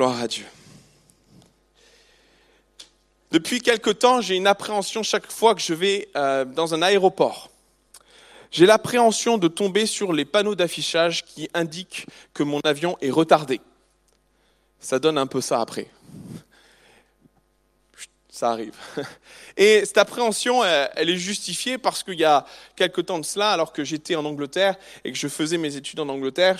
Gloire à Dieu. Depuis quelque temps, j'ai une appréhension chaque fois que je vais euh, dans un aéroport. J'ai l'appréhension de tomber sur les panneaux d'affichage qui indiquent que mon avion est retardé. Ça donne un peu ça après ça arrive. Et cette appréhension, elle est justifiée parce qu'il y a quelque temps de cela, alors que j'étais en Angleterre et que je faisais mes études en Angleterre,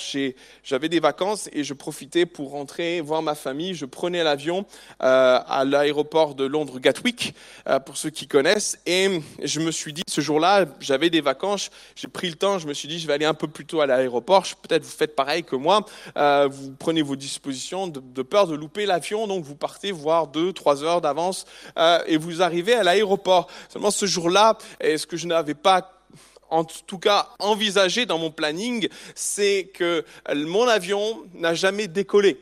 j'avais des vacances et je profitais pour rentrer voir ma famille. Je prenais l'avion euh, à l'aéroport de Londres Gatwick, euh, pour ceux qui connaissent, et je me suis dit, ce jour-là, j'avais des vacances, j'ai pris le temps, je me suis dit, je vais aller un peu plus tôt à l'aéroport. Peut-être vous faites pareil que moi, euh, vous prenez vos dispositions de peur de louper l'avion, donc vous partez voir deux, trois heures d'avance euh, et vous arrivez à l'aéroport. Seulement ce jour-là, ce que je n'avais pas en tout cas envisagé dans mon planning, c'est que mon avion n'a jamais décollé.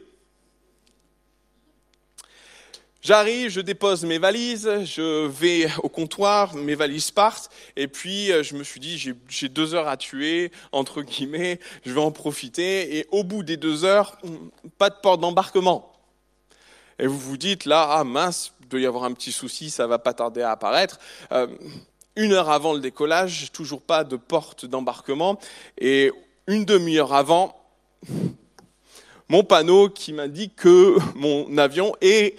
J'arrive, je dépose mes valises, je vais au comptoir, mes valises partent, et puis euh, je me suis dit, j'ai deux heures à tuer, entre guillemets, je vais en profiter, et au bout des deux heures, pas de porte d'embarquement. Et vous vous dites, là, ah mince, doit y avoir un petit souci, ça va pas tarder à apparaître. Euh, une heure avant le décollage, toujours pas de porte d'embarquement. Et une demi-heure avant, mon panneau qui m'indique que mon avion est,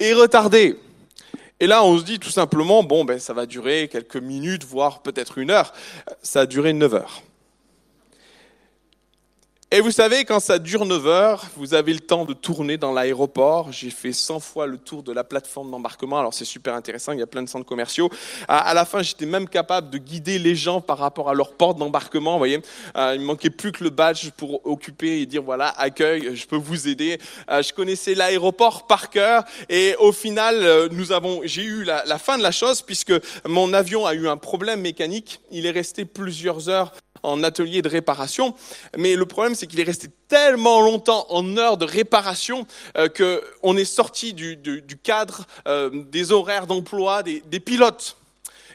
retardé. Et là, on se dit tout simplement, bon, ben, ça va durer quelques minutes, voire peut-être une heure. Ça a duré neuf heures. Et vous savez, quand ça dure 9 heures, vous avez le temps de tourner dans l'aéroport. J'ai fait 100 fois le tour de la plateforme d'embarquement. Alors c'est super intéressant, il y a plein de centres commerciaux. À, la fin, j'étais même capable de guider les gens par rapport à leur porte d'embarquement. Vous voyez, euh, il manquait plus que le badge pour occuper et dire voilà, accueil, je peux vous aider. Euh, je connaissais l'aéroport par cœur et au final, euh, nous avons, j'ai eu la fin de la chose puisque mon avion a eu un problème mécanique. Il est resté plusieurs heures en atelier de réparation. Mais le problème, c'est qu'il est resté tellement longtemps en heure de réparation euh, qu'on est sorti du, cadre euh, des horaires d'emploi des, pilotes.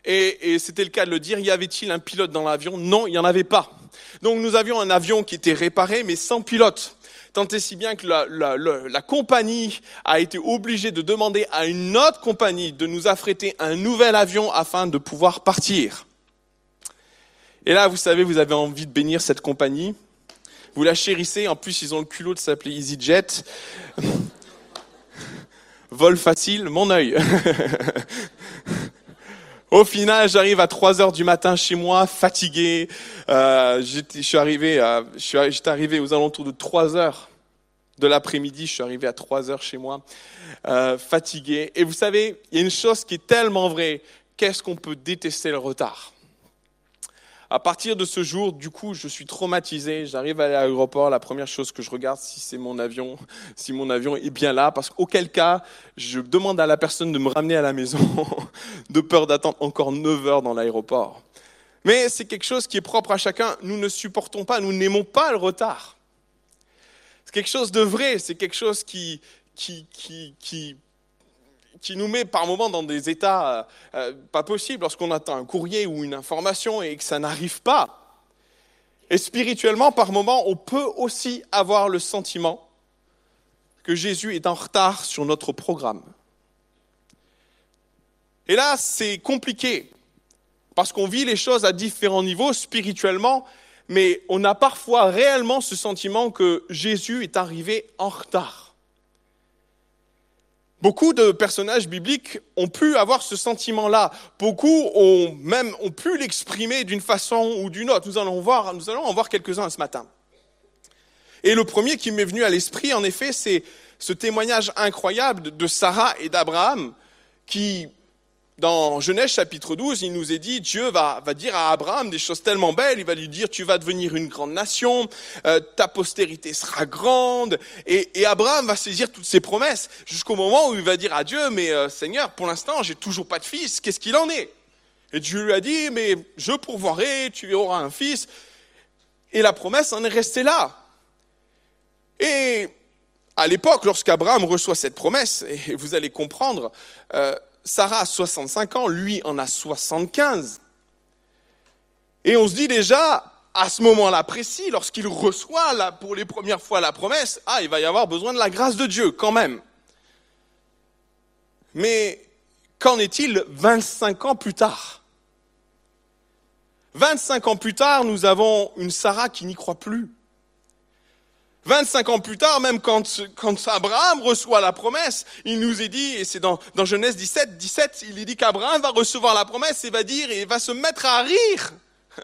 Et, c'était le cas de le dire. Y avait-il un pilote dans l'avion? Non, il n'y en avait pas. Donc nous avions un avion qui était réparé, mais sans pilote. Tant et si bien que la, la, compagnie a été obligée de demander à une autre compagnie de nous affréter un nouvel avion afin de pouvoir partir. Et là, vous savez, vous avez envie de bénir cette compagnie. Vous la chérissez. En plus, ils ont le culot de s'appeler EasyJet. Vol facile, mon œil. Au final, j'arrive à 3 heures du matin chez moi, fatigué. Euh, je suis arrivé, j'étais arrivé aux alentours de 3 heures de l'après-midi. Je suis arrivé à 3 heures chez moi, euh, fatigué. Et vous savez, il y a une chose qui est tellement vraie. Qu'est-ce qu'on peut détester le retard? À partir de ce jour, du coup, je suis traumatisé. J'arrive à l'aéroport, la première chose que je regarde, si c'est mon avion, si mon avion est bien là, parce qu'auquel cas, je demande à la personne de me ramener à la maison, de peur d'attendre encore 9 heures dans l'aéroport. Mais c'est quelque chose qui est propre à chacun. Nous ne supportons pas, nous n'aimons pas le retard. C'est quelque chose de vrai, c'est quelque chose qui, qui, qui, qui qui nous met par moments dans des états euh, euh, pas possibles lorsqu'on attend un courrier ou une information et que ça n'arrive pas. Et spirituellement, par moments, on peut aussi avoir le sentiment que Jésus est en retard sur notre programme. Et là, c'est compliqué, parce qu'on vit les choses à différents niveaux spirituellement, mais on a parfois réellement ce sentiment que Jésus est arrivé en retard. Beaucoup de personnages bibliques ont pu avoir ce sentiment-là. Beaucoup ont même ont pu l'exprimer d'une façon ou d'une autre. Nous allons voir, nous allons en voir quelques-uns ce matin. Et le premier qui m'est venu à l'esprit, en effet, c'est ce témoignage incroyable de Sarah et d'Abraham qui dans Genèse chapitre 12, il nous est dit, Dieu va, va dire à Abraham des choses tellement belles, il va lui dire, tu vas devenir une grande nation, euh, ta postérité sera grande, et, et, Abraham va saisir toutes ses promesses, jusqu'au moment où il va dire à Dieu, mais euh, Seigneur, pour l'instant, j'ai toujours pas de fils, qu'est-ce qu'il en est? Et Dieu lui a dit, mais je pourvoirai, tu auras un fils, et la promesse en est restée là. Et à l'époque, lorsqu'Abraham reçoit cette promesse, et vous allez comprendre, euh, Sarah a 65 ans, lui en a 75. Et on se dit déjà, à ce moment-là précis, lorsqu'il reçoit pour les premières fois la promesse, ah, il va y avoir besoin de la grâce de Dieu quand même. Mais qu'en est-il 25 ans plus tard? 25 ans plus tard, nous avons une Sarah qui n'y croit plus. 25 ans plus tard, même quand, quand Abraham reçoit la promesse, il nous est dit, et c'est dans, dans Genèse 17, 17, il est dit qu'Abraham va recevoir la promesse et va dire, et va se mettre à rire.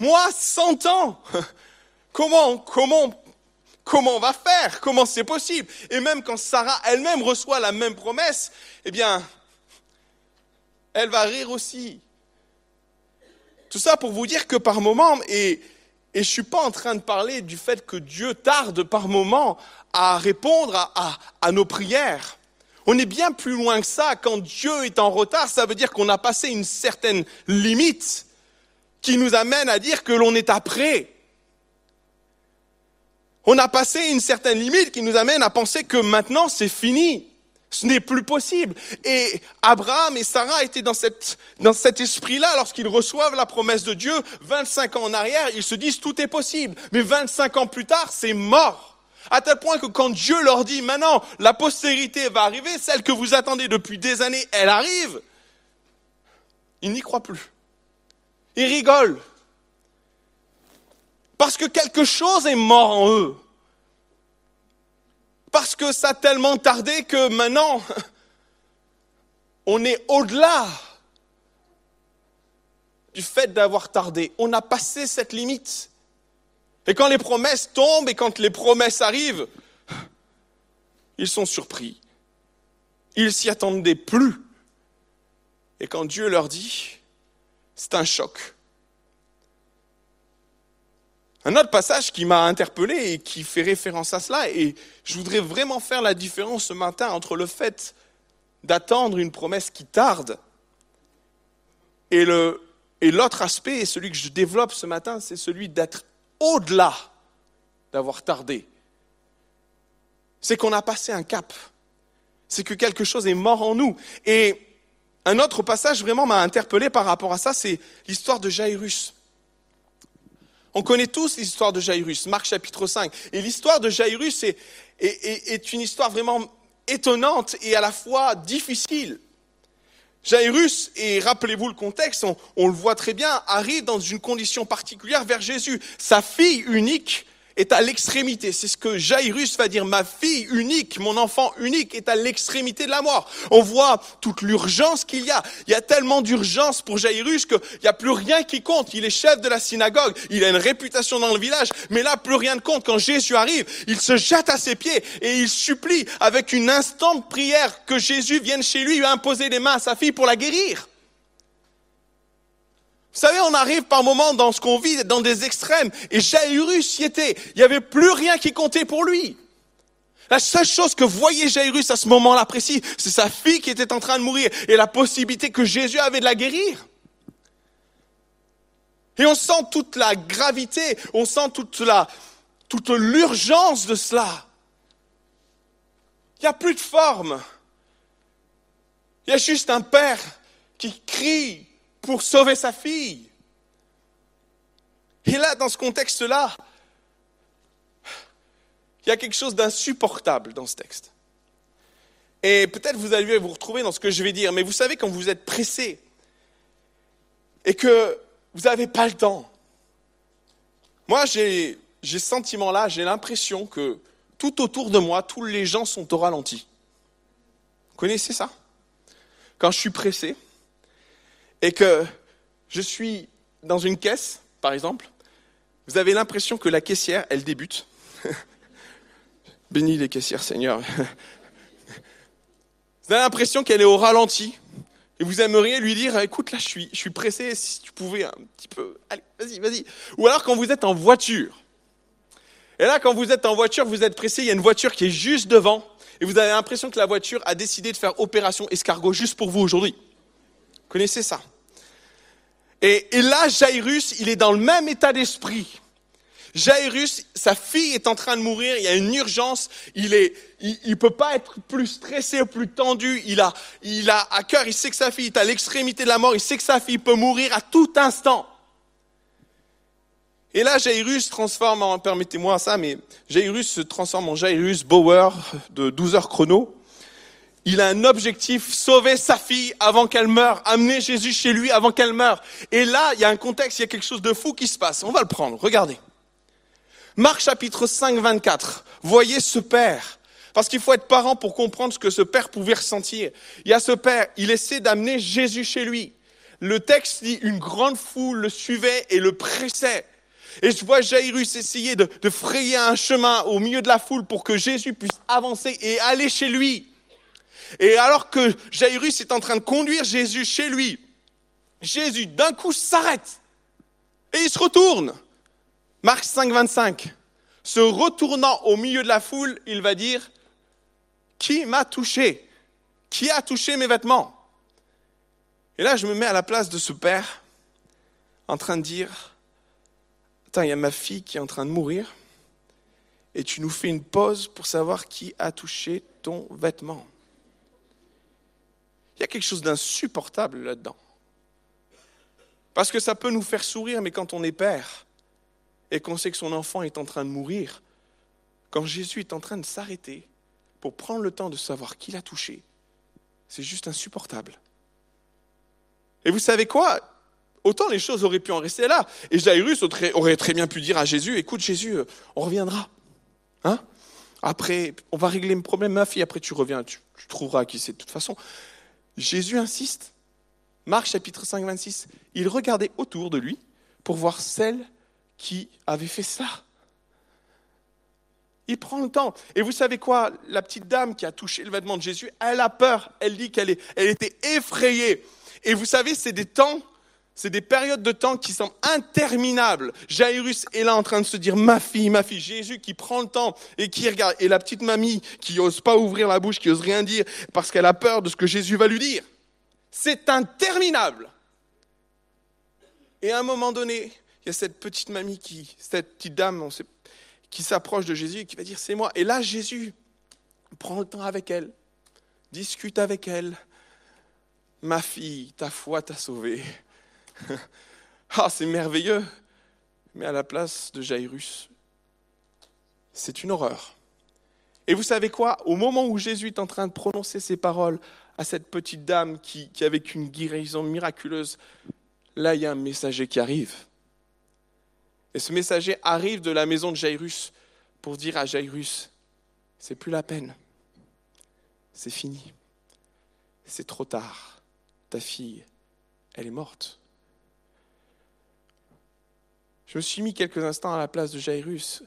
Moi, 100 ans, comment, comment, comment on va faire? Comment c'est possible? Et même quand Sarah elle-même reçoit la même promesse, eh bien, elle va rire aussi. Tout ça pour vous dire que par moment, et et je suis pas en train de parler du fait que Dieu tarde par moment à répondre à, nos prières. On est bien plus loin que ça. Quand Dieu est en retard, ça veut dire qu'on a passé une certaine limite qui nous amène à dire que l'on est après. On a passé une certaine limite qui nous amène à penser que maintenant c'est fini. Ce n'est plus possible. Et Abraham et Sarah étaient dans, dans cet esprit-là lorsqu'ils reçoivent la promesse de Dieu. 25 ans en arrière, ils se disent tout est possible. Mais 25 ans plus tard, c'est mort. À tel point que quand Dieu leur dit maintenant, la postérité va arriver, celle que vous attendez depuis des années, elle arrive, ils n'y croient plus. Ils rigolent. Parce que quelque chose est mort en eux. Parce que ça a tellement tardé que maintenant, on est au-delà du fait d'avoir tardé. On a passé cette limite. Et quand les promesses tombent et quand les promesses arrivent, ils sont surpris. Ils s'y attendaient plus. Et quand Dieu leur dit, c'est un choc. Un autre passage qui m'a interpellé et qui fait référence à cela, et je voudrais vraiment faire la différence ce matin entre le fait d'attendre une promesse qui tarde et, le, et l'autre aspect, et celui que je développe ce matin, c'est celui d'être au-delà d'avoir tardé. C'est qu'on a passé un cap. C'est que quelque chose est mort en nous. Et un autre passage vraiment m'a interpellé par rapport à ça, c'est l'histoire de Jairus. On connaît tous l'histoire de Jairus, Marc chapitre 5. Et l'histoire de Jairus est, une histoire vraiment étonnante et à la fois difficile. Jairus, et rappelez-vous le contexte, on, on, le voit très bien, arrive dans une condition particulière vers Jésus. Sa fille unique est à l'extrémité. C'est ce que Jairus va dire. Ma fille unique, mon enfant unique est à l'extrémité de la mort. On voit toute l'urgence qu'il y a. Il y a tellement d'urgence pour Jairus qu'il n'y a plus rien qui compte. Il est chef de la synagogue. Il a une réputation dans le village. Mais là, plus rien ne compte. Quand Jésus arrive, il se jette à ses pieds et il supplie avec une instante prière que Jésus vienne chez lui lui imposer les mains à sa fille pour la guérir. Vous savez, on arrive par moments dans ce qu'on vit, dans des extrêmes. Et Jairus y était. Il n'y avait plus rien qui comptait pour lui. La seule chose que voyait Jairus à ce moment-là précis, c'est sa fille qui était en train de mourir et la possibilité que Jésus avait de la guérir. Et on sent toute la gravité, on sent toute la, toute l'urgence de cela. Il n'y a plus de forme. Il y a juste un père qui crie pour sauver sa fille. Et là, dans ce contexte-là, il y a quelque chose d'insupportable dans ce texte. Et peut-être vous allez vous retrouver dans ce que je vais dire, mais vous savez quand vous êtes pressé et que vous n'avez pas le temps. Moi, j'ai ce sentiment-là, j'ai l'impression que tout autour de moi, tous les gens sont au ralenti. Vous connaissez ça? Quand je suis pressé, et que je suis dans une caisse, par exemple, vous avez l'impression que la caissière, elle débute. Bénis les caissières, Seigneur. vous avez l'impression qu'elle est au ralenti. Et vous aimeriez lui dire, écoute, là, je suis, je suis pressé, si tu pouvais un petit peu, allez, vas-y, vas-y. Ou alors quand vous êtes en voiture. Et là, quand vous êtes en voiture, vous êtes pressé, il y a une voiture qui est juste devant, et vous avez l'impression que la voiture a décidé de faire opération escargot juste pour vous aujourd'hui. Vous connaissez ça? Et, là, Jairus, il est dans le même état d'esprit. Jairus, sa fille est en train de mourir, il y a une urgence, il est, il, peut pas être plus stressé, plus tendu, il a, il a à cœur, il sait que sa fille est à l'extrémité de la mort, il sait que sa fille peut mourir à tout instant. Et là, Jairus transforme en, permettez-moi ça, mais Jairus se transforme en Jairus Bauer de 12 heures chrono. Il a un objectif, sauver sa fille avant qu'elle meure, amener Jésus chez lui avant qu'elle meure. Et là, il y a un contexte, il y a quelque chose de fou qui se passe. On va le prendre, regardez. Marc chapitre 5, 24. Voyez ce père. Parce qu'il faut être parent pour comprendre ce que ce père pouvait ressentir. Il y a ce père, il essaie d'amener Jésus chez lui. Le texte dit, une grande foule le suivait et le pressait. Et je vois Jairus essayer de, de, frayer un chemin au milieu de la foule pour que Jésus puisse avancer et aller chez lui. Et alors que Jairus est en train de conduire Jésus chez lui, Jésus d'un coup s'arrête et il se retourne. Marc 5, 25. Se retournant au milieu de la foule, il va dire, qui m'a touché? Qui a touché mes vêtements? Et là, je me mets à la place de ce père en train de dire, Attends, il y a ma fille qui est en train de mourir et tu nous fais une pause pour savoir qui a touché ton vêtement. Il y a quelque chose d'insupportable là-dedans. Parce que ça peut nous faire sourire, mais quand on est père et qu'on sait que son enfant est en train de mourir, quand Jésus est en train de s'arrêter pour prendre le temps de savoir qui l'a touché, c'est juste insupportable. Et vous savez quoi? Autant les choses auraient pu en rester là. Et Jairus aurait très bien pu dire à Jésus, écoute Jésus, on reviendra. Hein? Après, on va régler mes problèmes, ma fille, après tu reviens, tu, trouveras qui c'est de toute façon. Jésus insiste. Marc chapitre 5, 26. Il regardait autour de lui pour voir celle qui avait fait ça. Il prend le temps. Et vous savez quoi? La petite dame qui a touché le vêtement de Jésus, elle a peur. Elle dit qu'elle elle était effrayée. Et vous savez, c'est des temps c'est des périodes de temps qui semblent interminables. Jairus est là en train de se dire, ma fille, ma fille, Jésus qui prend le temps et qui regarde, et la petite mamie qui n'ose pas ouvrir la bouche, qui n'ose rien dire parce qu'elle a peur de ce que Jésus va lui dire. C'est interminable. Et à un moment donné, il y a cette petite mamie qui, cette petite dame, qui s'approche de Jésus et qui va dire, c'est moi. Et là, Jésus prend le temps avec elle, discute avec elle. Ma fille, ta foi t'a sauvée ah, c'est merveilleux. Mais à la place de Jairus, c'est une horreur. Et vous savez quoi? Au moment où Jésus est en train de prononcer ces paroles à cette petite dame qui, qui une guérison miraculeuse, là, il y a un messager qui arrive. Et ce messager arrive de la maison de Jairus pour dire à Jairus, c'est plus la peine, c'est fini, c'est trop tard, ta fille, elle est morte. Je me suis mis quelques instants à la place de Jairus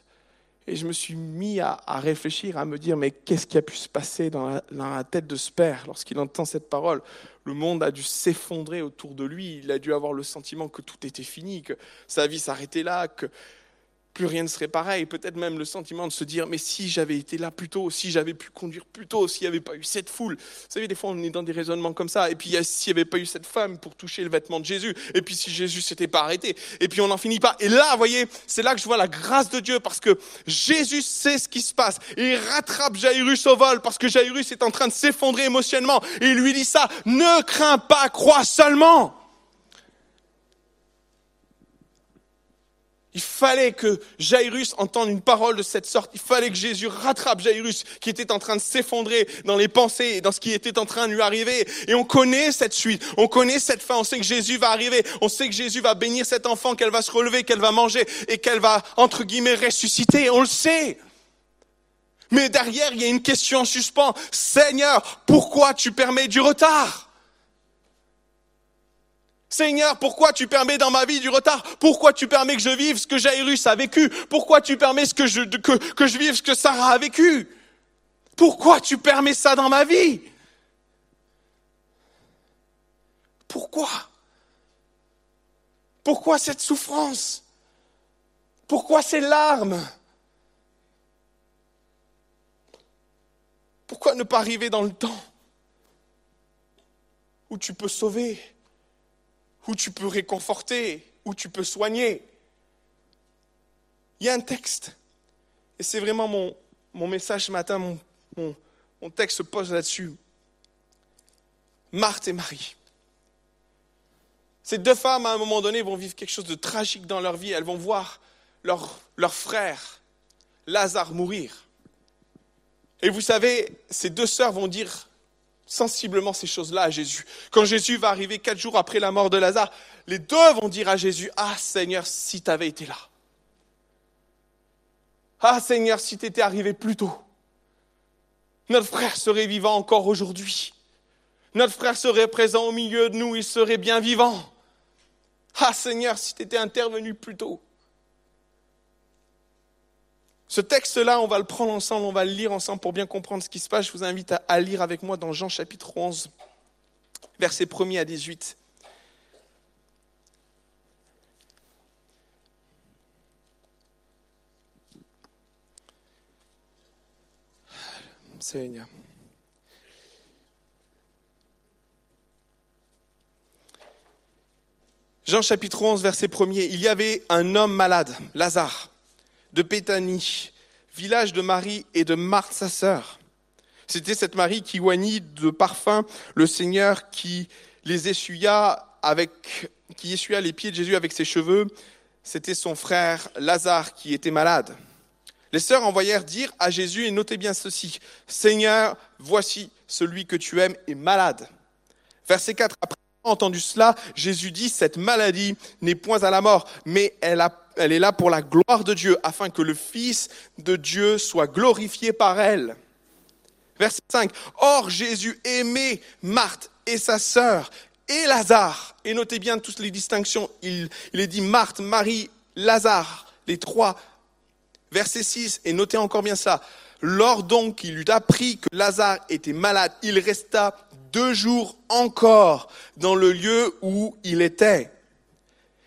et je me suis mis à, réfléchir, à me dire, mais qu'est-ce qui a pu se passer dans la, tête de ce père lorsqu'il entend cette parole? Le monde a dû s'effondrer autour de lui, il a dû avoir le sentiment que tout était fini, que sa vie s'arrêtait là, que plus rien ne serait pareil. Peut-être même le sentiment de se dire, mais si j'avais été là plus tôt, si j'avais pu conduire plus tôt, s'il n'y avait pas eu cette foule. Vous savez, des fois, on est dans des raisonnements comme ça. Et puis, s'il n'y avait pas eu cette femme pour toucher le vêtement de Jésus, et puis si Jésus s'était pas arrêté, et puis on n'en finit pas. Et là, vous voyez, c'est là que je vois la grâce de Dieu, parce que Jésus sait ce qui se passe. Et il rattrape Jairus au vol, parce que Jairus est en train de s'effondrer émotionnellement. Et il lui dit ça, ne crains pas, crois seulement. Il fallait que Jairus entende une parole de cette sorte. Il fallait que Jésus rattrape Jairus qui était en train de s'effondrer dans les pensées et dans ce qui était en train de lui arriver. Et on connaît cette suite. On connaît cette fin. On sait que Jésus va arriver. On sait que Jésus va bénir cet enfant, qu'elle va se relever, qu'elle va manger et qu'elle va, entre guillemets, ressusciter. On le sait. Mais derrière, il y a une question en suspens. Seigneur, pourquoi tu permets du retard? Seigneur, pourquoi tu permets dans ma vie du retard? Pourquoi tu permets que je vive ce que Jairus a vécu? Pourquoi tu permets que je, que, que je vive ce que Sarah a vécu? Pourquoi tu permets ça dans ma vie? Pourquoi? Pourquoi cette souffrance? Pourquoi ces larmes? Pourquoi ne pas arriver dans le temps où tu peux sauver où tu peux réconforter, où tu peux soigner. Il y a un texte, et c'est vraiment mon, message ce matin, mon texte se pose là-dessus. Marthe et Marie. Ces deux femmes, à un moment donné, vont vivre quelque chose de tragique dans leur vie. Elles vont voir leur, leur frère Lazare mourir. Et vous savez, ces deux sœurs vont dire sensiblement ces choses-là à Jésus. Quand Jésus va arriver quatre jours après la mort de Lazare, les deux vont dire à Jésus, Ah Seigneur, si tu avais été là. Ah Seigneur, si tu étais arrivé plus tôt. Notre frère serait vivant encore aujourd'hui. Notre frère serait présent au milieu de nous, il serait bien vivant. Ah Seigneur, si tu étais intervenu plus tôt. Ce texte-là, on va le prendre ensemble, on va le lire ensemble pour bien comprendre ce qui se passe. Je vous invite à, lire avec moi dans Jean chapitre 11, versets 1er à 18. Seigneur. Jean chapitre 11, verset 1er. Il y avait un homme malade, Lazare de Béthanie, village de Marie et de Marthe sa sœur. C'était cette Marie qui oignit de parfum le Seigneur qui les essuya avec, qui essuya les pieds de Jésus avec ses cheveux. C'était son frère Lazare qui était malade. Les sœurs envoyèrent dire à Jésus, et notez bien ceci, Seigneur, voici celui que tu aimes est malade. Verset 4, après entendu cela, Jésus dit, cette maladie n'est point à la mort, mais elle, est là pour la gloire de Dieu, afin que le Fils de Dieu soit glorifié par elle. Verset 5. Or Jésus aimait Marthe et sa sœur et Lazare. Et notez bien toutes les distinctions. Il, il est dit Marthe, Marie, Lazare, les trois. Verset 6. Et notez encore bien ça. Lors donc qu'il eut appris que Lazare était malade, il resta deux jours encore dans le lieu où il était.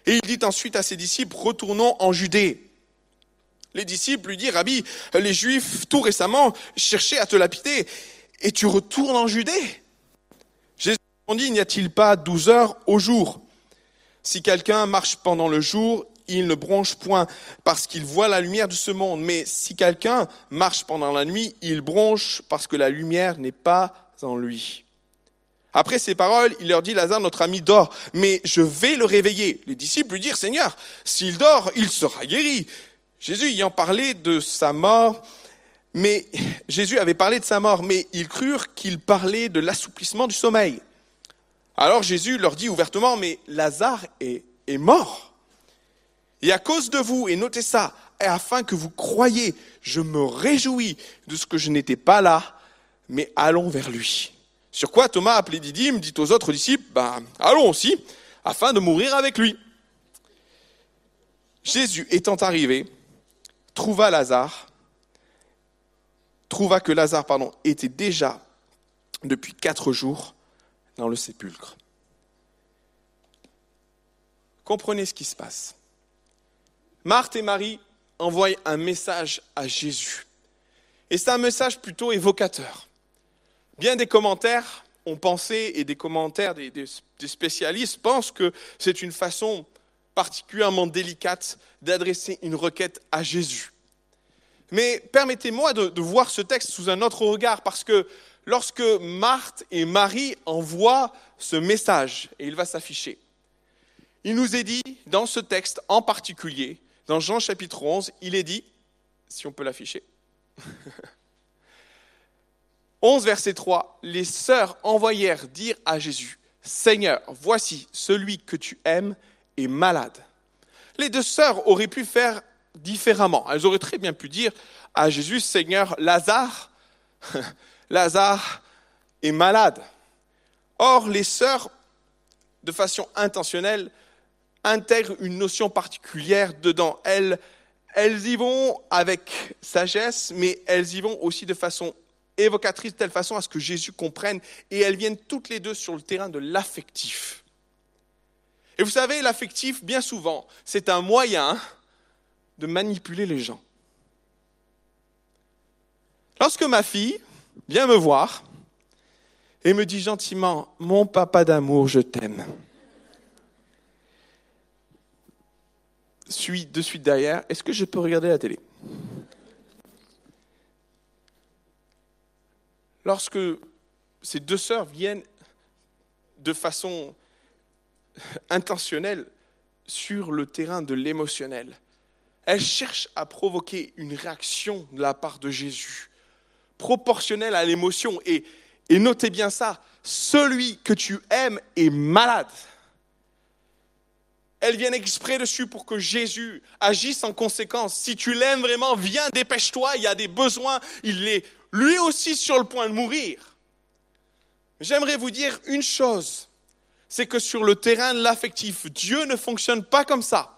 Et il dit ensuite à ses disciples, retournons en Judée. Les disciples lui disent, Rabbi, les Juifs, tout récemment, cherchaient à te lapider, et tu retournes en Judée Jésus dit, n'y a-t-il pas douze heures au jour? Si quelqu'un marche pendant le jour, il ne bronche point, parce qu'il voit la lumière de ce monde. Mais si quelqu'un marche pendant la nuit, il bronche, parce que la lumière n'est pas en lui. Après ces paroles, il leur dit, Lazare, notre ami, dort, mais je vais le réveiller. Les disciples lui dirent, Seigneur, s'il dort, il sera guéri. Jésus ayant parlé de sa mort, mais Jésus avait parlé de sa mort, mais ils crurent qu'il parlait de l'assouplissement du sommeil. Alors Jésus leur dit ouvertement, mais Lazare est, est mort. Et à cause de vous, et notez ça, et afin que vous croyiez, je me réjouis de ce que je n'étais pas là, mais allons vers lui. Sur quoi Thomas, appelé Didyme, dit aux autres disciples, ben, allons aussi, afin de mourir avec lui. Jésus étant arrivé, trouva Lazare, trouva que Lazare, était déjà depuis quatre jours dans le sépulcre. Comprenez ce qui se passe. Marthe et Marie envoient un message à Jésus. Et c'est un message plutôt évocateur. Bien des commentaires ont pensé, et des commentaires des, spécialistes pensent que c'est une façon particulièrement délicate d'adresser une requête à Jésus. Mais permettez-moi de, de, voir ce texte sous un autre regard, parce que lorsque Marthe et Marie envoient ce message, et il va s'afficher, il nous est dit dans ce texte en particulier, dans Jean chapitre 11, il est dit, si on peut l'afficher, 11, verset 3, les sœurs envoyèrent dire à Jésus, Seigneur, voici celui que tu aimes est malade. Les deux sœurs auraient pu faire différemment. Elles auraient très bien pu dire à Jésus, Seigneur, Lazare, Lazare est malade. Or, les sœurs, de façon intentionnelle, intègrent une notion particulière dedans. Elles, elles y vont avec sagesse, mais elles y vont aussi de façon évocatrice de telle façon à ce que Jésus comprenne, et elles viennent toutes les deux sur le terrain de l'affectif. Et vous savez, l'affectif, bien souvent, c'est un moyen de manipuler les gens. Lorsque ma fille vient me voir et me dit gentiment, mon papa d'amour, je t'aime. Suis de suite derrière, est-ce que je peux regarder la télé? Lorsque ces deux sœurs viennent de façon intentionnelle sur le terrain de l'émotionnel. elle cherche à provoquer une réaction de la part de Jésus, proportionnelle à l'émotion. Et, notez bien ça, celui que tu aimes est malade. Elle vient exprès dessus pour que Jésus agisse en conséquence. Si tu l'aimes vraiment, viens, dépêche-toi, il y a des besoins, il est lui aussi sur le point de mourir. J'aimerais vous dire une chose, c'est que sur le terrain de l'affectif, Dieu ne fonctionne pas comme ça.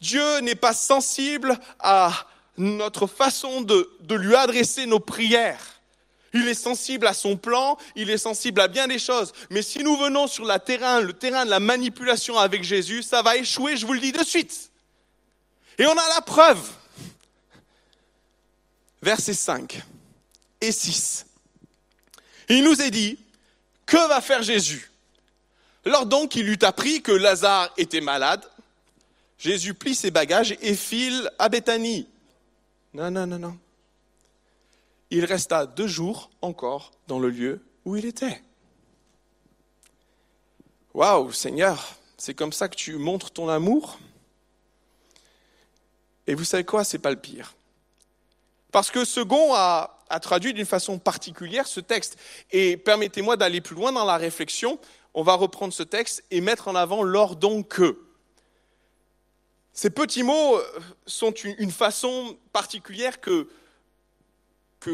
Dieu n'est pas sensible à notre façon de, lui adresser nos prières. Il est sensible à son plan, il est sensible à bien des choses. Mais si nous venons sur terrain, le terrain de la manipulation avec Jésus, ça va échouer, je vous le dis de suite. Et on a la preuve. Versets 5 et 6. Il nous est dit, que va faire Jésus? Lors donc il eut appris que Lazare était malade, Jésus plie ses bagages et file à Béthanie. Non, non, non, non il resta deux jours encore dans le lieu où il était. Waouh, Seigneur, c'est comme ça que tu montres ton amour? Et vous savez quoi, c'est pas le pire. Parce que Second a, traduit d'une façon particulière ce texte. Et permettez-moi d'aller plus loin dans la réflexion. On va reprendre ce texte et mettre en avant l'or donc que. Ces petits mots sont une façon particulière que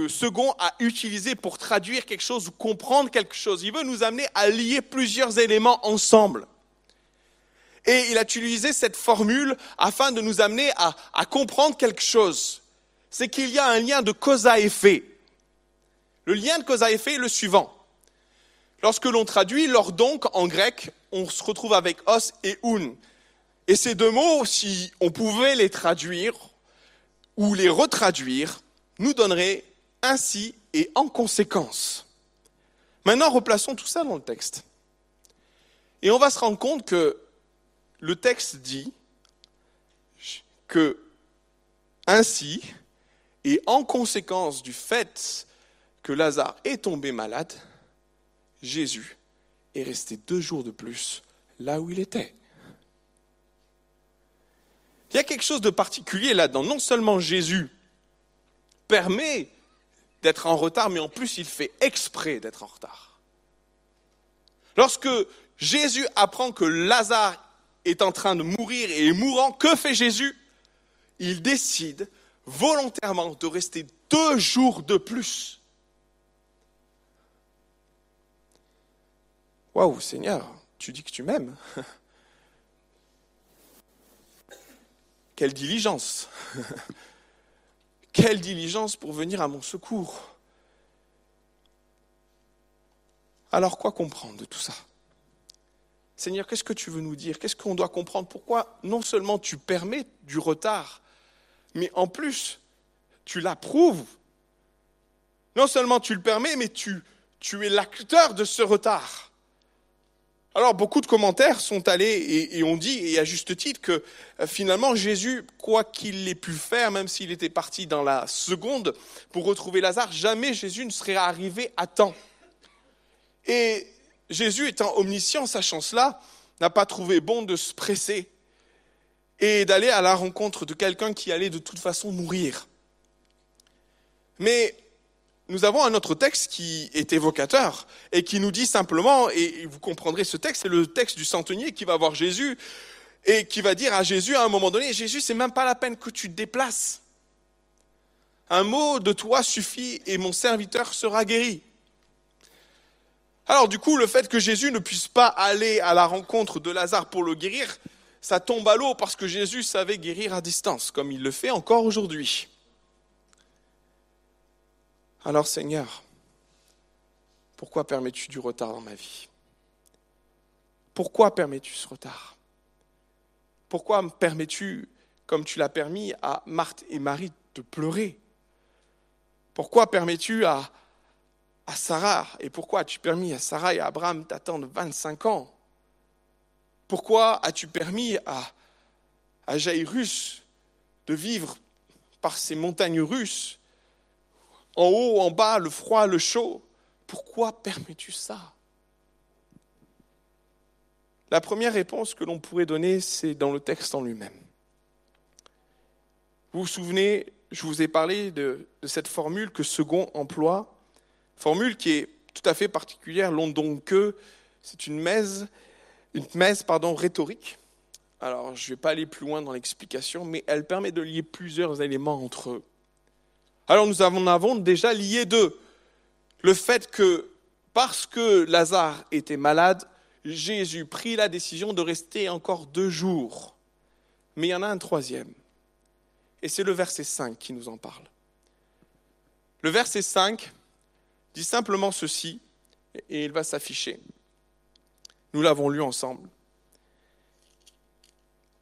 Second a utilisé pour traduire quelque chose ou comprendre quelque chose. Il veut nous amener à lier plusieurs éléments ensemble. Et il a utilisé cette formule afin de nous amener à comprendre quelque chose. C'est qu'il y a un lien de cause à effet. Le lien de cause à effet est le suivant. Lorsque l'on traduit l'or donc en grec, on se retrouve avec os et un. Et ces deux mots, si on pouvait les traduire ou les retraduire, nous donneraient ainsi et en conséquence. Maintenant, replaçons tout ça dans le texte. Et on va se rendre compte que le texte dit que ainsi et en conséquence du fait que Lazare est tombé malade, Jésus est resté deux jours de plus là où il était. Il y a quelque chose de particulier là-dedans. Non seulement Jésus permet d'être en retard, mais en plus il fait exprès d'être en retard. Lorsque Jésus apprend que Lazare est en train de mourir et est mourant, que fait Jésus? Il décide volontairement de rester deux jours de plus. Waouh, Seigneur, tu dis que tu m'aimes. Quelle diligence quelle diligence pour venir à mon secours. Alors quoi comprendre de tout ça? Seigneur, qu'est-ce que tu veux nous dire? Qu'est-ce qu'on doit comprendre? Pourquoi non seulement tu permets du retard, mais en plus, tu l'approuves Non seulement tu le permets, mais tu, tu es l'acteur de ce retard. Alors beaucoup de commentaires sont allés et, ont dit, et à juste titre, que euh, finalement Jésus, quoi qu'il ait pu faire, même s'il était parti dans la seconde pour retrouver Lazare, jamais Jésus ne serait arrivé à temps. Et Jésus, étant omniscient, sachant cela, n'a pas trouvé bon de se presser et d'aller à la rencontre de quelqu'un qui allait de toute façon mourir. Mais nous avons un autre texte qui est évocateur et qui nous dit simplement, et vous comprendrez ce texte, c'est le texte du centenier qui va voir Jésus et qui va dire à Jésus à un moment donné, Jésus, c'est même pas la peine que tu te déplaces. Un mot de toi suffit et mon serviteur sera guéri. Alors du coup, le fait que Jésus ne puisse pas aller à la rencontre de Lazare pour le guérir, ça tombe à l'eau parce que Jésus savait guérir à distance, comme il le fait encore aujourd'hui. Alors Seigneur, pourquoi permets-tu du retard dans ma vie? Pourquoi permets-tu ce retard? Pourquoi permets-tu, comme tu l'as permis à Marthe et Marie, de pleurer? Pourquoi permets-tu à, à Sarah, et pourquoi as-tu permis à Sarah et à Abraham d'attendre 25 ans? Pourquoi as-tu permis à, à Jairus de vivre par ces montagnes russes? En haut, en bas, le froid, le chaud. Pourquoi permets-tu ça? La première réponse que l'on pourrait donner, c'est dans le texte en lui-même. Vous vous souvenez, je vous ai parlé de, cette formule que Second emploie, formule qui est tout à fait particulière, l'on donc que c'est une messe, une messe pardon, rhétorique. Alors, je ne vais pas aller plus loin dans l'explication, mais elle permet de lier plusieurs éléments entre eux. Alors, nous en avons déjà lié deux. Le fait que, parce que Lazare était malade, Jésus prit la décision de rester encore deux jours. Mais il y en a un troisième. Et c'est le verset 5 qui nous en parle. Le verset 5 dit simplement ceci, et il va s'afficher. Nous l'avons lu ensemble.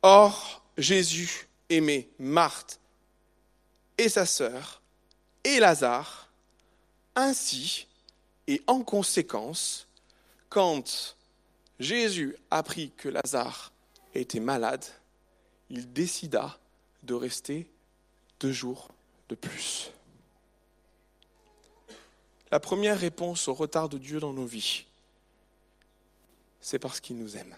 Or, Jésus aimait Marthe et sa sœur et Lazare, ainsi et en conséquence, quand Jésus apprit que Lazare était malade, il décida de rester deux jours de plus. La première réponse au retard de Dieu dans nos vies, c'est parce qu'il nous aime.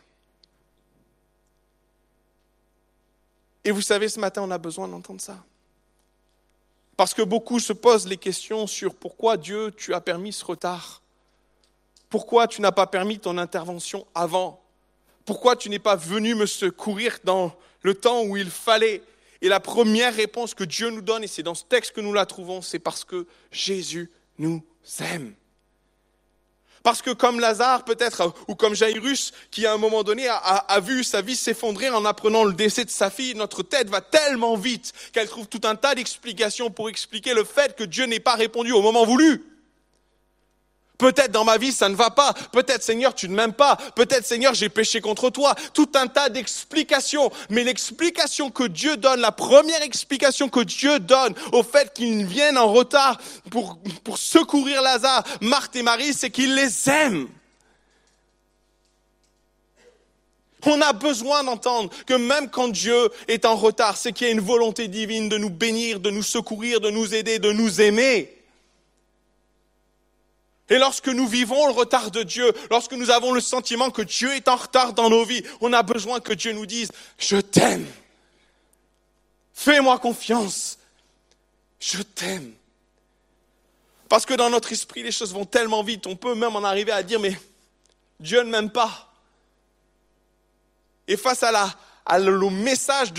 Et vous savez, ce matin, on a besoin d'entendre ça. Parce que beaucoup se posent les questions sur pourquoi Dieu, tu as permis ce retard. Pourquoi tu n'as pas permis ton intervention avant? Pourquoi tu n'es pas venu me secourir dans le temps où il fallait? Et la première réponse que Dieu nous donne, et c'est dans ce texte que nous la trouvons, c'est parce que Jésus nous aime. Parce que comme Lazare peut-être, ou comme Jairus, qui à un moment donné a, vu sa vie s'effondrer en apprenant le décès de sa fille, notre tête va tellement vite qu'elle trouve tout un tas d'explications pour expliquer le fait que Dieu n'ait pas répondu au moment voulu. Peut-être dans ma vie, ça ne va pas. Peut-être, Seigneur, tu ne m'aimes pas. Peut-être, Seigneur, j'ai péché contre toi. Tout un tas d'explications. Mais l'explication que Dieu donne, la première explication que Dieu donne au fait qu'ils viennent en retard pour, pour secourir Lazare, Marthe et Marie, c'est qu'il les aime. On a besoin d'entendre que même quand Dieu est en retard, c'est qu'il y a une volonté divine de nous bénir, de nous secourir, de nous aider, de nous aimer. Et lorsque nous vivons le retard de Dieu, lorsque nous avons le sentiment que Dieu est en retard dans nos vies, on a besoin que Dieu nous dise, je t'aime. Fais-moi confiance. Je t'aime. Parce que dans notre esprit, les choses vont tellement vite, on peut même en arriver à dire, mais Dieu ne m'aime pas. Et face à, le message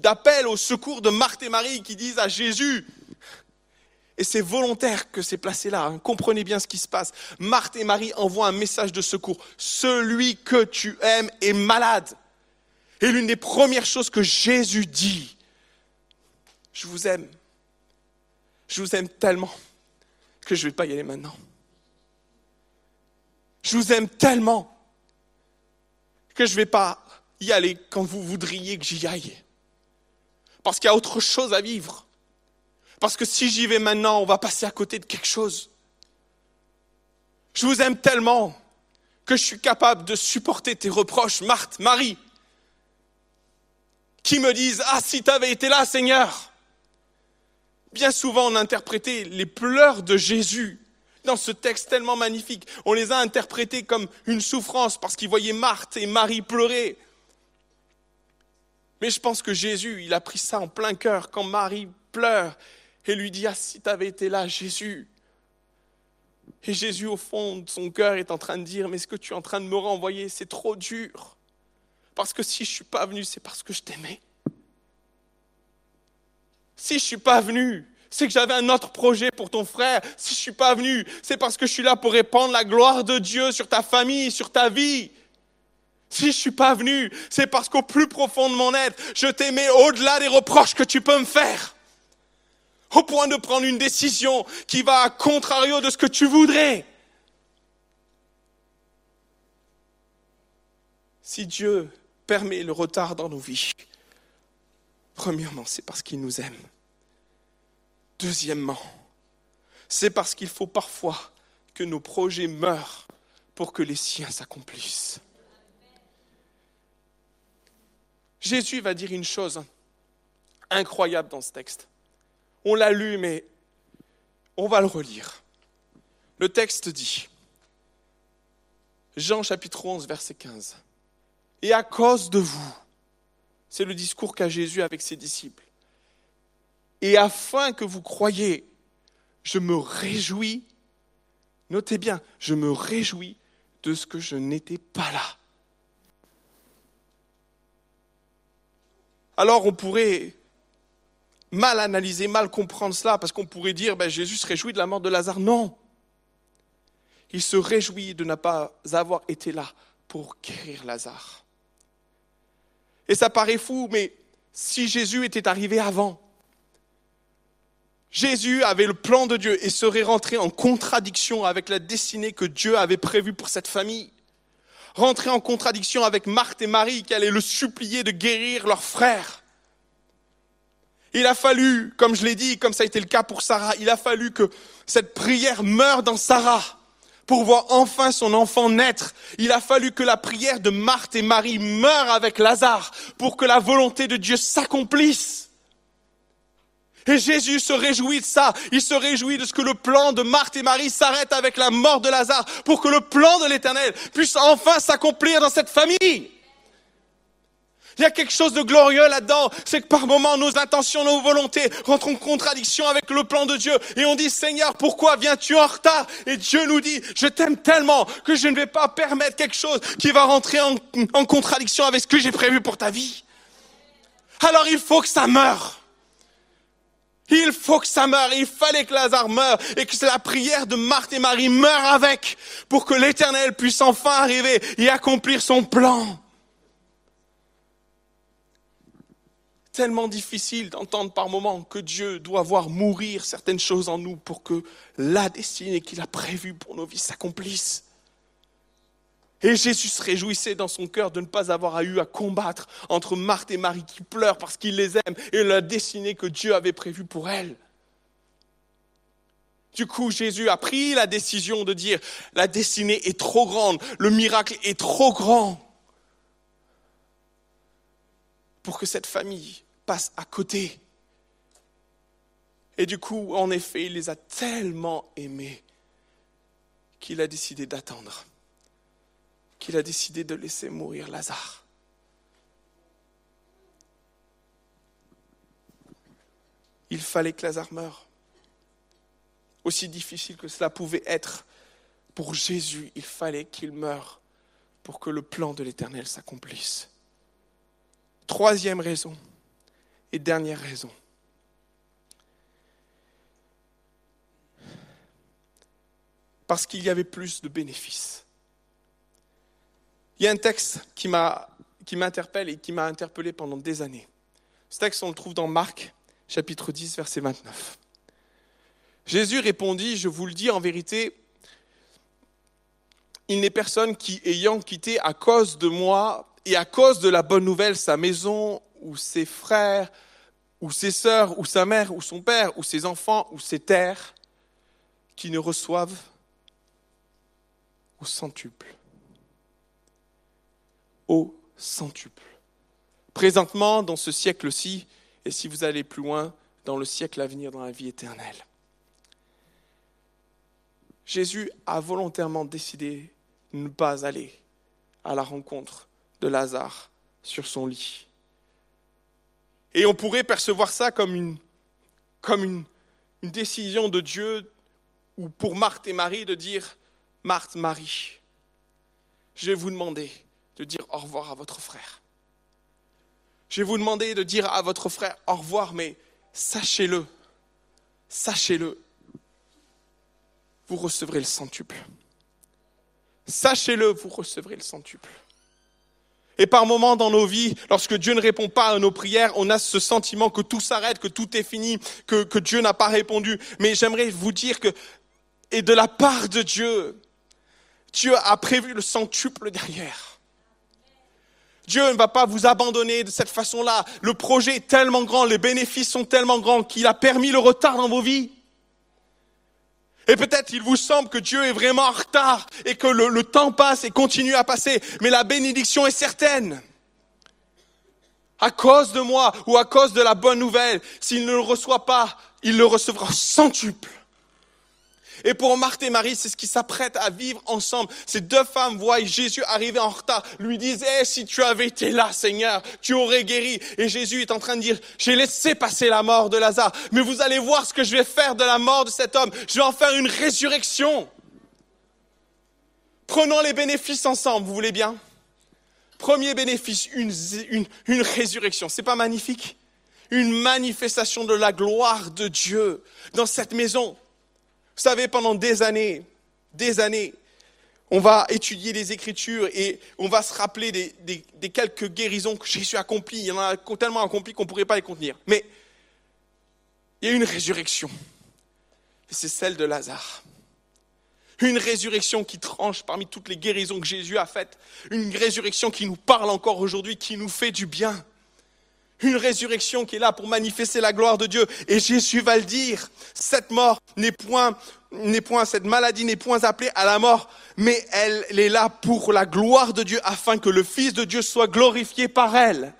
d'appel au secours de Marthe et Marie qui disent à Jésus, et c'est volontaire que c'est placé là. Hein. Comprenez bien ce qui se passe. Marthe et Marie envoient un message de secours. Celui que tu aimes est malade. Et l'une des premières choses que Jésus dit, je vous aime. Je vous aime tellement que je ne vais pas y aller maintenant. Je vous aime tellement que je ne vais pas y aller quand vous voudriez que j'y aille. Parce qu'il y a autre chose à vivre. Parce que si j'y vais maintenant, on va passer à côté de quelque chose. Je vous aime tellement que je suis capable de supporter tes reproches, Marthe, Marie, qui me disent, ah, si tu avais été là, Seigneur. Bien souvent, on a interprété les pleurs de Jésus dans ce texte tellement magnifique. On les a interprétés comme une souffrance parce qu'ils voyaient Marthe et Marie pleurer. Mais je pense que Jésus, il a pris ça en plein cœur quand Marie pleure et lui dit, ah si tu avais été là, Jésus. Et Jésus, au fond de son cœur, est en train de dire, mais ce que tu es en train de me renvoyer, c'est trop dur. Parce que si je ne suis pas venu, c'est parce que je t'aimais. Si je ne suis pas venu, c'est que j'avais un autre projet pour ton frère. Si je suis pas venu, c'est parce que je suis là pour répandre la gloire de Dieu sur ta famille, sur ta vie. Si je ne suis pas venu, c'est parce qu'au plus profond de mon être, je t'aimais au-delà des reproches que tu peux me faire au point de prendre une décision qui va à contrario de ce que tu voudrais. Si Dieu permet le retard dans nos vies, premièrement, c'est parce qu'il nous aime. Deuxièmement, c'est parce qu'il faut parfois que nos projets meurent pour que les siens s'accomplissent. Jésus va dire une chose incroyable dans ce texte. On l'a lu, mais on va le relire. Le texte dit, Jean chapitre 11, verset 15, Et à cause de vous, c'est le discours qu'a Jésus avec ses disciples, Et afin que vous croyiez, je me réjouis, notez bien, je me réjouis de ce que je n'étais pas là. Alors on pourrait mal analyser, mal comprendre cela, parce qu'on pourrait dire, ben, Jésus se réjouit de la mort de Lazare. Non. Il se réjouit de ne pas avoir été là pour guérir Lazare. Et ça paraît fou, mais si Jésus était arrivé avant, Jésus avait le plan de Dieu et serait rentré en contradiction avec la destinée que Dieu avait prévue pour cette famille. Rentrer en contradiction avec Marthe et Marie qui allaient le supplier de guérir leur frère. Il a fallu, comme je l'ai dit, comme ça a été le cas pour Sarah, il a fallu que cette prière meure dans Sarah pour voir enfin son enfant naître. Il a fallu que la prière de Marthe et Marie meure avec Lazare pour que la volonté de Dieu s'accomplisse. Et Jésus se réjouit de ça. Il se réjouit de ce que le plan de Marthe et Marie s'arrête avec la mort de Lazare pour que le plan de l'éternel puisse enfin s'accomplir dans cette famille. Il y a quelque chose de glorieux là-dedans, c'est que par moments nos intentions, nos volontés rentrent en contradiction avec le plan de Dieu et on dit Seigneur, pourquoi viens-tu en retard? Et Dieu nous dit, je t'aime tellement que je ne vais pas permettre quelque chose qui va rentrer en, contradiction avec ce que j'ai prévu pour ta vie. Alors il faut que ça meure. Il faut que ça meure, il fallait que Lazare meure et que la prière de Marthe et Marie meure avec pour que l'Éternel puisse enfin arriver et accomplir son plan. Tellement difficile d'entendre par moments que Dieu doit voir mourir certaines choses en nous pour que la destinée qu'il a prévue pour nos vies s'accomplisse. Et Jésus se réjouissait dans son cœur de ne pas avoir eu à combattre entre Marthe et Marie qui pleurent parce qu'il les aime et la destinée que Dieu avait prévue pour elles. Du coup, Jésus a pris la décision de dire, la destinée est trop grande, le miracle est trop grand pour que cette famille passe à côté. Et du coup, en effet, il les a tellement aimés qu'il a décidé d'attendre qu'il a décidé de laisser mourir Lazare. Il fallait que Lazare meure. Aussi difficile que cela pouvait être, pour Jésus, il fallait qu'il meure pour que le plan de l'Éternel s'accomplisse. Troisième raison et dernière raison. Parce qu'il y avait plus de bénéfices. Il y a un texte qui m'interpelle et qui m'a interpellé pendant des années. Ce texte, on le trouve dans Marc, chapitre 10, verset 29. Jésus répondit, je vous le dis en vérité, il n'est personne qui, ayant quitté à cause de moi et à cause de la bonne nouvelle sa maison ou ses frères ou ses sœurs ou sa mère ou son père ou ses enfants ou ses terres, qui ne reçoivent au centuple au centuple. Présentement, dans ce siècle-ci, et si vous allez plus loin, dans le siècle à venir, dans la vie éternelle. Jésus a volontairement décidé de ne pas aller à la rencontre de Lazare sur son lit. Et on pourrait percevoir ça comme une, décision de Dieu, ou pour Marthe et Marie, de dire, Marthe, Marie, je vais vous demander de dire au revoir à votre frère. Je vais vous demander de dire à votre frère au revoir, mais sachez-le, sachez-le, vous recevrez le centuple. Sachez-le, vous recevrez le centuple. Et par moments dans nos vies, lorsque Dieu ne répond pas à nos prières, on a ce sentiment que tout s'arrête, que tout est fini, que, que Dieu n'a pas répondu. Mais j'aimerais vous dire que, et de la part de Dieu, Dieu a prévu le centuple derrière. Dieu ne va pas vous abandonner de cette façon-là. Le projet est tellement grand, les bénéfices sont tellement grands qu'il a permis le retard dans vos vies. Et peut-être il vous semble que Dieu est vraiment en retard et que le, temps passe et continue à passer, mais la bénédiction est certaine. À cause de moi ou à cause de la bonne nouvelle, s'il ne le reçoit pas, il le recevra centuple. Et pour Marthe et Marie, c'est ce qui s'apprête à vivre ensemble. Ces deux femmes voient Jésus arriver en retard, lui disent, eh, si tu avais été là, Seigneur, tu aurais guéri. Et Jésus est en train de dire, j'ai laissé passer la mort de Lazare, mais vous allez voir ce que je vais faire de la mort de cet homme. Je vais en faire une résurrection. Prenons les bénéfices ensemble, vous voulez bien? Premier bénéfice, une, une, une résurrection. C'est pas magnifique? Une manifestation de la gloire de Dieu dans cette maison. Vous savez, pendant des années, des années, on va étudier les Écritures et on va se rappeler des, quelques guérisons que Jésus a accomplies. Il y en a tellement accomplies qu'on ne pourrait pas les contenir. Mais il y a une résurrection. Et c'est celle de Lazare. Une résurrection qui tranche parmi toutes les guérisons que Jésus a faites. Une résurrection qui nous parle encore aujourd'hui, qui nous fait du bien. Une résurrection qui est là pour manifester la gloire de Dieu. Et Jésus va le dire. Cette mort n'est point, n'est point, cette maladie n'est point appelée à la mort, mais elle, est là pour la gloire de Dieu afin que le Fils de Dieu soit glorifié par elle.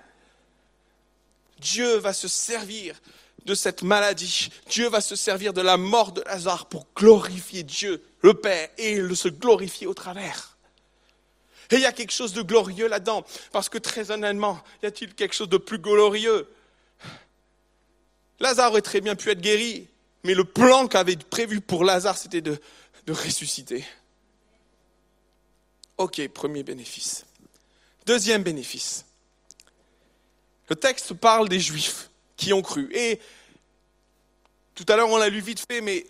Dieu va se servir de cette maladie. Dieu va se servir de la mort de Lazare pour glorifier Dieu, le Père, et se glorifier au travers. Et il y a quelque chose de glorieux là-dedans, parce que très honnêtement, y a-t-il quelque chose de plus glorieux? Lazare aurait très bien pu être guéri, mais le plan qu'avait prévu pour Lazare, c'était de, ressusciter. Ok, premier bénéfice. Deuxième bénéfice. Le texte parle des Juifs qui ont cru. Et tout à l'heure, on l'a lu vite fait, mais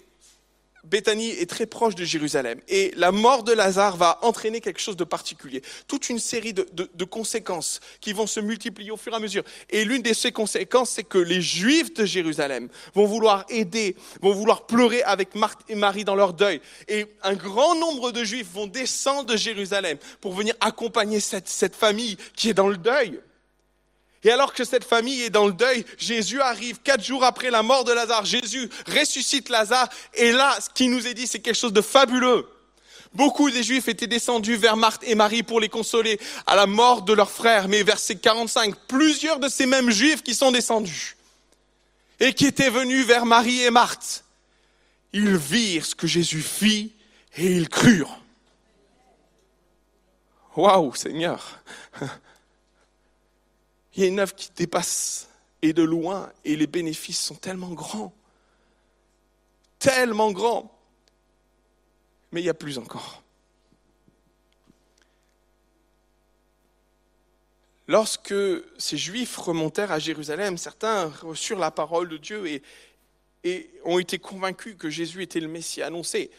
Béthanie est très proche de Jérusalem. Et la mort de Lazare va entraîner quelque chose de particulier. Toute une série de, de, de, conséquences qui vont se multiplier au fur et à mesure. Et l'une de ces conséquences, c'est que les Juifs de Jérusalem vont vouloir aider, vont vouloir pleurer avec Marthe et Marie dans leur deuil. Et un grand nombre de Juifs vont descendre de Jérusalem pour venir accompagner cette, cette famille qui est dans le deuil. Et alors que cette famille est dans le deuil, Jésus arrive quatre jours après la mort de Lazare. Jésus ressuscite Lazare. Et là, ce qui nous est dit, c'est quelque chose de fabuleux. Beaucoup des Juifs étaient descendus vers Marthe et Marie pour les consoler à la mort de leur frère. Mais verset 45, plusieurs de ces mêmes Juifs qui sont descendus et qui étaient venus vers Marie et Marthe, ils virent ce que Jésus fit et ils crurent. Waouh, Seigneur. Il y a une œuvre qui dépasse et de loin, et les bénéfices sont tellement grands, tellement grands. Mais il y a plus encore. Lorsque ces Juifs remontèrent à Jérusalem, certains reçurent la parole de Dieu et, ont été convaincus que Jésus était le Messie annoncé.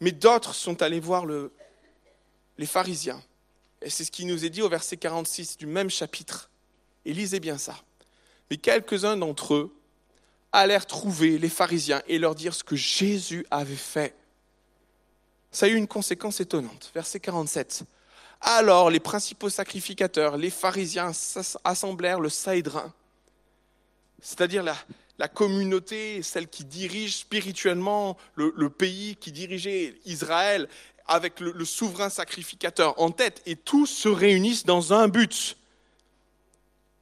Mais d'autres sont allés voir le, les pharisiens. Et c'est ce qui nous est dit au verset 46 du même chapitre. Et lisez bien ça. Mais quelques-uns d'entre eux allèrent trouver les pharisiens et leur dire ce que Jésus avait fait. Ça a eu une conséquence étonnante. Verset 47. Alors les principaux sacrificateurs, les pharisiens, assemblèrent le Saïdrin, c'est-à-dire la, la, communauté, celle qui dirige spirituellement le, pays, qui dirigeait Israël, avec le souverain sacrificateur en tête, et tous se réunissent dans un but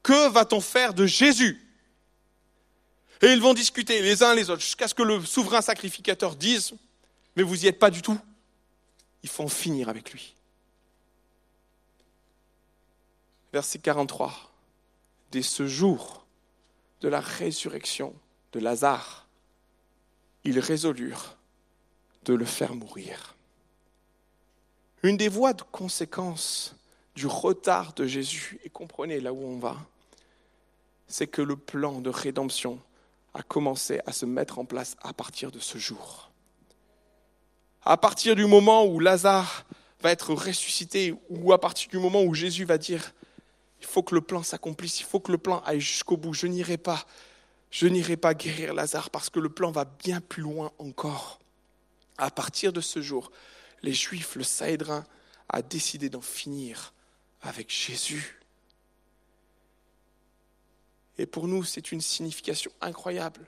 que va-t-on faire de Jésus? Et ils vont discuter les uns les autres jusqu'à ce que le souverain sacrificateur dise, mais vous n'y êtes pas du tout. Il faut en finir avec lui. Verset 43. Dès ce jour de la résurrection de Lazare, ils résolurent de le faire mourir. Une des voies de conséquence du retard de Jésus, et comprenez là où on va, c'est que le plan de rédemption a commencé à se mettre en place à partir de ce jour. À partir du moment où Lazare va être ressuscité, ou à partir du moment où Jésus va dire, il faut que le plan s'accomplisse, il faut que le plan aille jusqu'au bout, je n'irai pas, je n'irai pas guérir Lazare parce que le plan va bien plus loin encore. À partir de ce jour, les Juifs, le Sahédrin, a décidé d'en finir avec Jésus. Et pour nous, c'est une signification incroyable.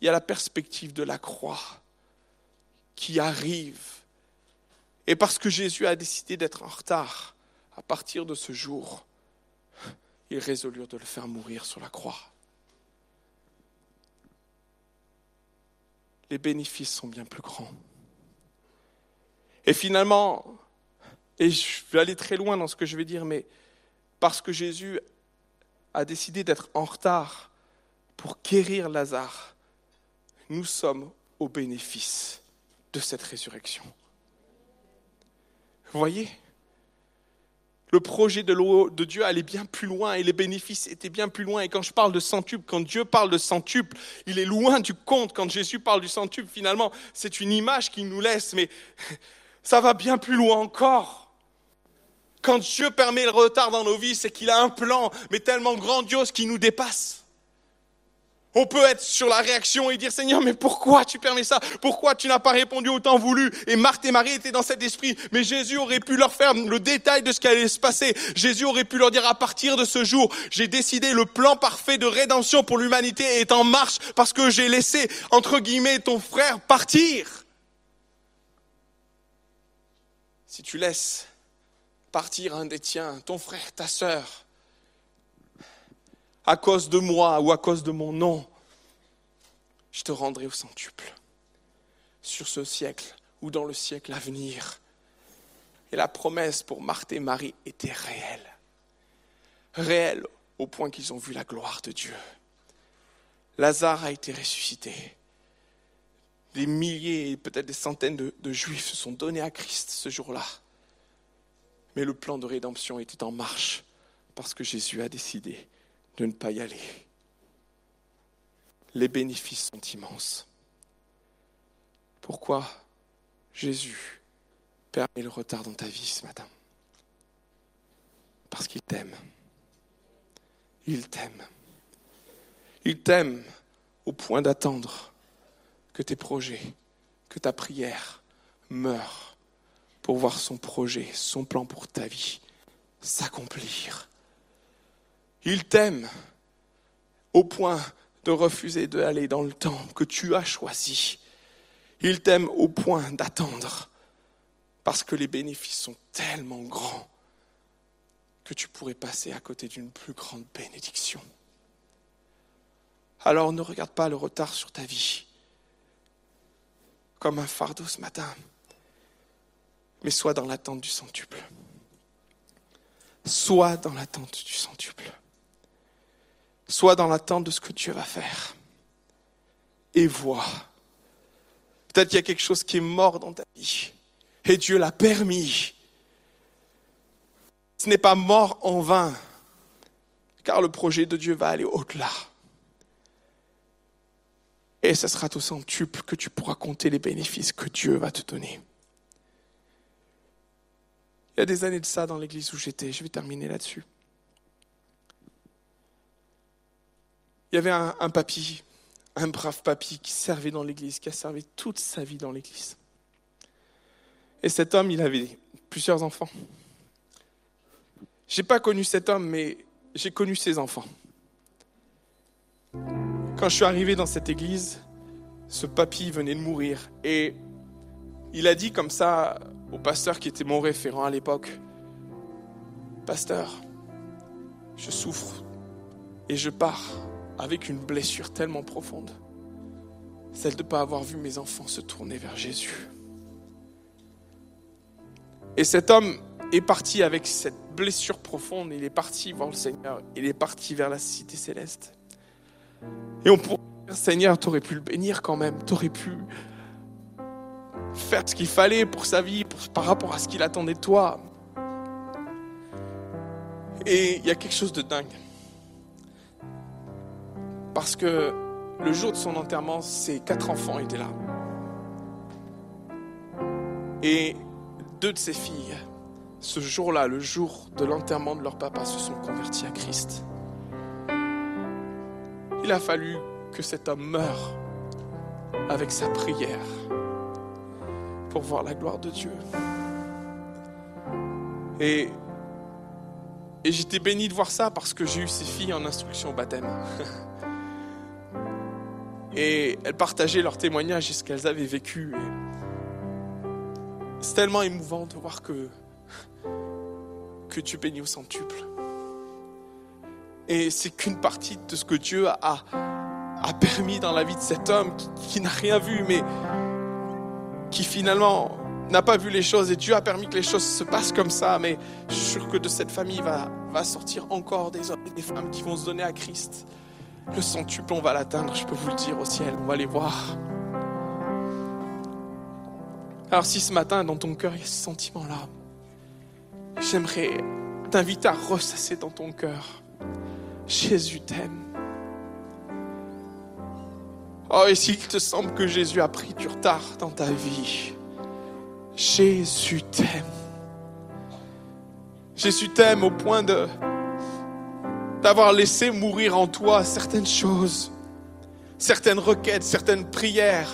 Il y a la perspective de la croix qui arrive. Et parce que Jésus a décidé d'être en retard, à partir de ce jour, ils résolurent de le faire mourir sur la croix. les bénéfices sont bien plus grands. Et finalement, et je vais aller très loin dans ce que je vais dire, mais parce que Jésus a décidé d'être en retard pour guérir Lazare, nous sommes au bénéfice de cette résurrection. Vous voyez? Le projet de, de, Dieu allait bien plus loin et les bénéfices étaient bien plus loin. Et quand je parle de centuple, quand Dieu parle de centuple, il est loin du compte. Quand Jésus parle du centuple, finalement, c'est une image qu'il nous laisse, mais ça va bien plus loin encore. Quand Dieu permet le retard dans nos vies, c'est qu'il a un plan, mais tellement grandiose qu'il nous dépasse. On peut être sur la réaction et dire Seigneur, mais pourquoi tu permets ça? Pourquoi tu n'as pas répondu au temps voulu? Et Marthe et Marie étaient dans cet esprit. Mais Jésus aurait pu leur faire le détail de ce qui allait se passer. Jésus aurait pu leur dire à partir de ce jour, j'ai décidé le plan parfait de rédemption pour l'humanité est en marche parce que j'ai laissé, entre guillemets, ton frère partir. Si tu laisses partir un des tiens, ton frère, ta sœur, à cause de moi ou à cause de mon nom, je te rendrai au centuple sur ce siècle ou dans le siècle à venir. Et la promesse pour Marthe et Marie était réelle. Réelle au point qu'ils ont vu la gloire de Dieu. Lazare a été ressuscité. Des milliers peut-être des centaines de, de, Juifs se sont donnés à Christ ce jour-là. Mais le plan de rédemption était en marche parce que Jésus a décidé de ne pas y aller. Les bénéfices sont immenses. Pourquoi Jésus permet le retard dans ta vie ce matin? Parce qu'il t'aime. Il t'aime. Il t'aime au point d'attendre que tes projets, que ta prière meurent pour voir son projet, son plan pour ta vie s'accomplir. Il t'aime au point de refuser d'aller dans le temps que tu as choisi. Il t'aime au point d'attendre parce que les bénéfices sont tellement grands que tu pourrais passer à côté d'une plus grande bénédiction. Alors ne regarde pas le retard sur ta vie comme un fardeau ce matin, mais sois dans l'attente du centuple. Sois dans l'attente du centuple. Sois dans l'attente de ce que Dieu va faire. Et vois. Peut-être qu'il y a quelque chose qui est mort dans ta vie. Et Dieu l'a permis. Ce n'est pas mort en vain. Car le projet de Dieu va aller au-delà. Et ce sera au centuple que tu pourras compter les bénéfices que Dieu va te donner. Il y a des années de ça dans l'église où j'étais, je vais terminer là-dessus. Il y avait un, un papy, un brave papy qui servait dans l'église, qui a servi toute sa vie dans l'église. Et cet homme, il avait plusieurs enfants. J'ai pas connu cet homme, mais j'ai connu ses enfants. Quand je suis arrivé dans cette église, ce papy venait de mourir et il a dit comme ça au pasteur qui était mon référent à l'époque, Pasteur, je souffre et je pars avec une blessure tellement profonde, celle de ne pas avoir vu mes enfants se tourner vers Jésus. Et cet homme est parti avec cette blessure profonde, il est parti voir le Seigneur, il est parti vers la cité céleste. Et on pourrait dire, Seigneur, tu aurais pu le bénir quand même, tu aurais pu faire ce qu'il fallait pour sa vie, par rapport à ce qu'il attendait de toi. Et il y a quelque chose de dingue. Parce que le jour de son enterrement, ses quatre enfants étaient là. Et deux de ses filles, ce jour-là, le jour de l'enterrement de leur papa, se sont convertis à Christ. Il a fallu que cet homme meure avec sa prière pour voir la gloire de Dieu. Et, et j'étais béni de voir ça parce que j'ai eu ces filles en instruction au baptême. et elles partageaient leurs témoignages et ce qu'elles avaient vécu. C'est tellement émouvant de voir que, que Dieu bénit au centuple. Et c'est qu'une partie de ce que Dieu a, a permis dans la vie de cet homme qui, n'a rien vu, mais qui finalement n'a pas vu les choses et Dieu a permis que les choses se passent comme ça, mais je suis sûr que de cette famille va, va sortir encore des hommes et des femmes qui vont se donner à Christ. Le centuple, on va l'atteindre, je peux vous le dire au ciel, on va les voir. Alors si ce matin, dans ton cœur, il y a ce sentiment-là, j'aimerais t'inviter à ressasser dans ton cœur. Jésus t'aime. Oh, et s'il te semble que Jésus a pris du retard dans ta vie, Jésus t'aime. Jésus t'aime au point d'avoir laissé mourir en toi certaines choses, certaines requêtes, certaines prières.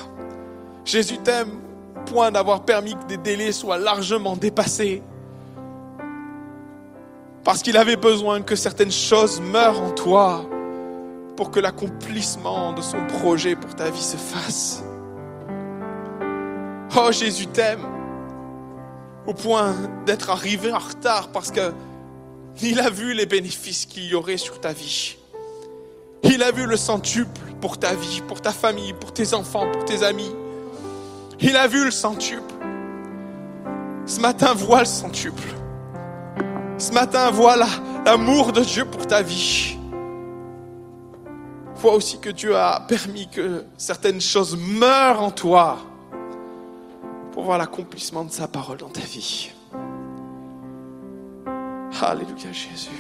Jésus t'aime au point d'avoir permis que des délais soient largement dépassés. Parce qu'il avait besoin que certaines choses meurent en toi pour que l'accomplissement de son projet pour ta vie se fasse. Oh Jésus t'aime au point d'être arrivé en retard parce que il a vu les bénéfices qu'il y aurait sur ta vie. Il a vu le centuple pour ta vie, pour ta famille, pour tes enfants, pour tes amis. Il a vu le centuple. Ce matin, vois le centuple. Ce matin, voilà l'amour de Dieu pour ta vie. Vois aussi que Dieu a permis que certaines choses meurent en toi pour voir l'accomplissement de sa parole dans ta vie. Alléluia Jésus.